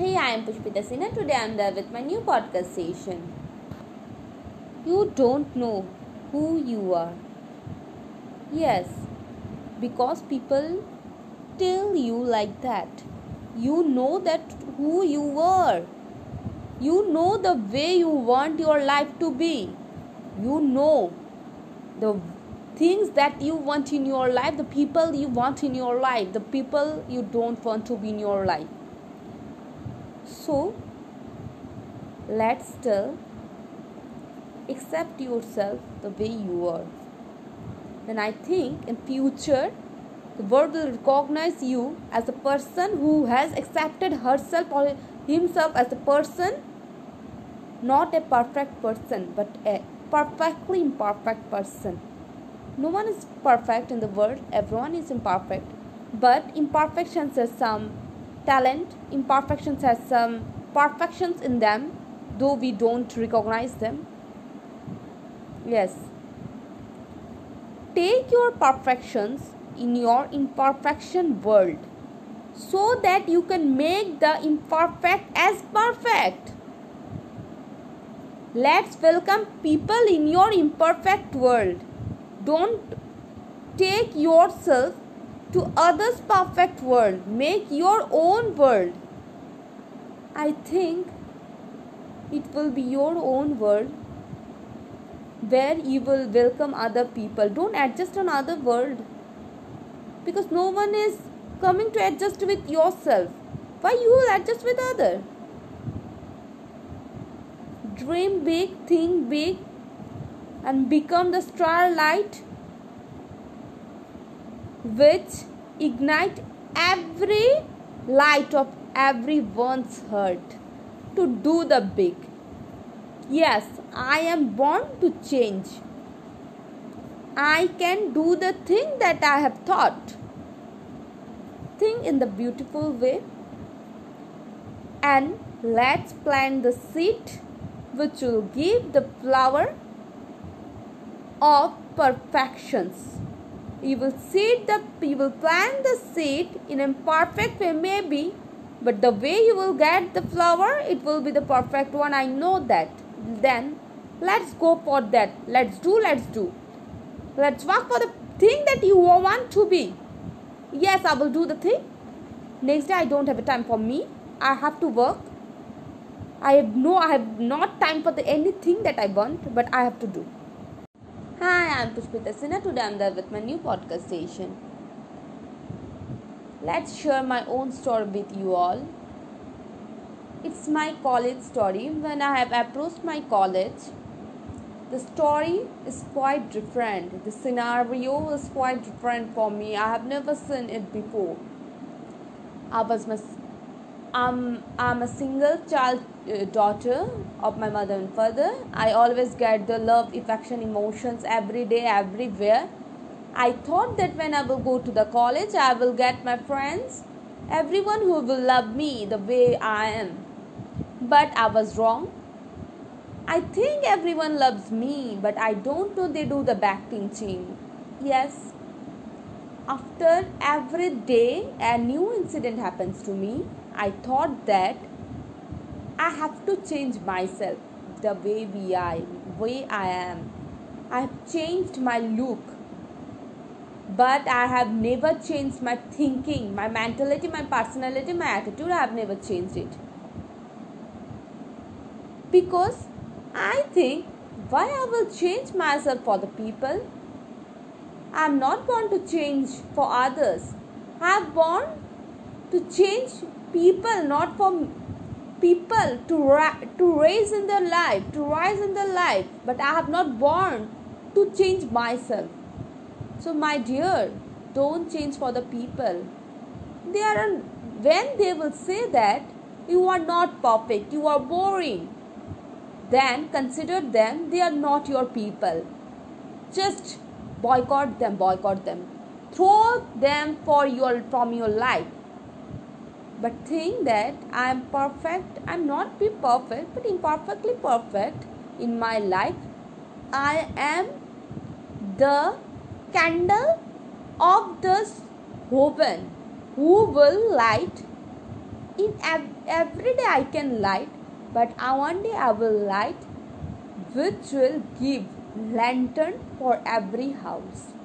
Hey, I am Pushpita Sinha. Today I am there with my new podcast session. You don't know who you are. Yes, because people tell you like that. You know that who you were. You know the way you want your life to be. You know the things that you want in your life, the people you want in your life, the people you don't want to be in your life. So, let's still accept yourself the way you are. Then I think in future the world will recognize you as a person who has accepted herself or himself as a person, not a perfect person, but a perfectly imperfect person. No one is perfect in the world, everyone is imperfect. But imperfections are some talent, imperfections has some perfections in them, though we don't recognize them. Yes. Take your perfections in your imperfection world so that you can make the imperfect as perfect. Let's welcome people in your imperfect world. Don't take yourself to others' perfect world. Make your own world. I think it will be your own world where you will welcome other people. Don't adjust on other world because no one is coming to adjust with yourself. Why you will adjust with other? Dream big, think big, and become the starlight which ignite every light of everyone's heart to do the big. Yes, I am born to change. I can do the thing that I have thought. Think in the beautiful way. And let's plant the seed which will give the flower of perfections. You will seed the you will plant the seed in a perfect way maybe, but the way you will get the flower it will be the perfect one. I know that. Then let's go for that. Let's do, let's do. Let's work for the thing that you want to be. Yes, I will do the thing. Next day I don't have a time for me. I have to work. I have no I have not time for the anything that I want, but I have to do. Hi, I'm Pushpita Sinha. Today I'm there with my new podcast station. Let's share my own story with you all. It's my college story. When I have approached my college, the story is quite different. The scenario is quite different for me. I have never seen it before. I was my, I'm, I'm a single child uh, daughter of my mother and father. I always get the love, affection, emotions every day, everywhere. I thought that when I will go to the college, I will get my friends, everyone who will love me the way I am. But I was wrong. I think everyone loves me, but I don't know they do the back pinching. Yes, after every day a new incident happens to me, I thought that I have to change myself the way we are, way I am. I have changed my look, but I have never changed my thinking, my mentality, my personality, my attitude. I have never changed it because I think why I will change myself for the people. I am not born to change for others. I am born to change people, not for people to ra- to raise in their life, to rise in their life. But I have not born to change myself. So, my dear, don't change for the people. They are when they will say that you are not perfect, you are boring then consider them they are not your people just boycott them boycott them throw them for your from your life but think that i am perfect. I'm not be perfect but imperfectly perfect in my life. I am the candle of the oven who will light? In ev- every day I can light, but one day I will light, which will give lantern for every house.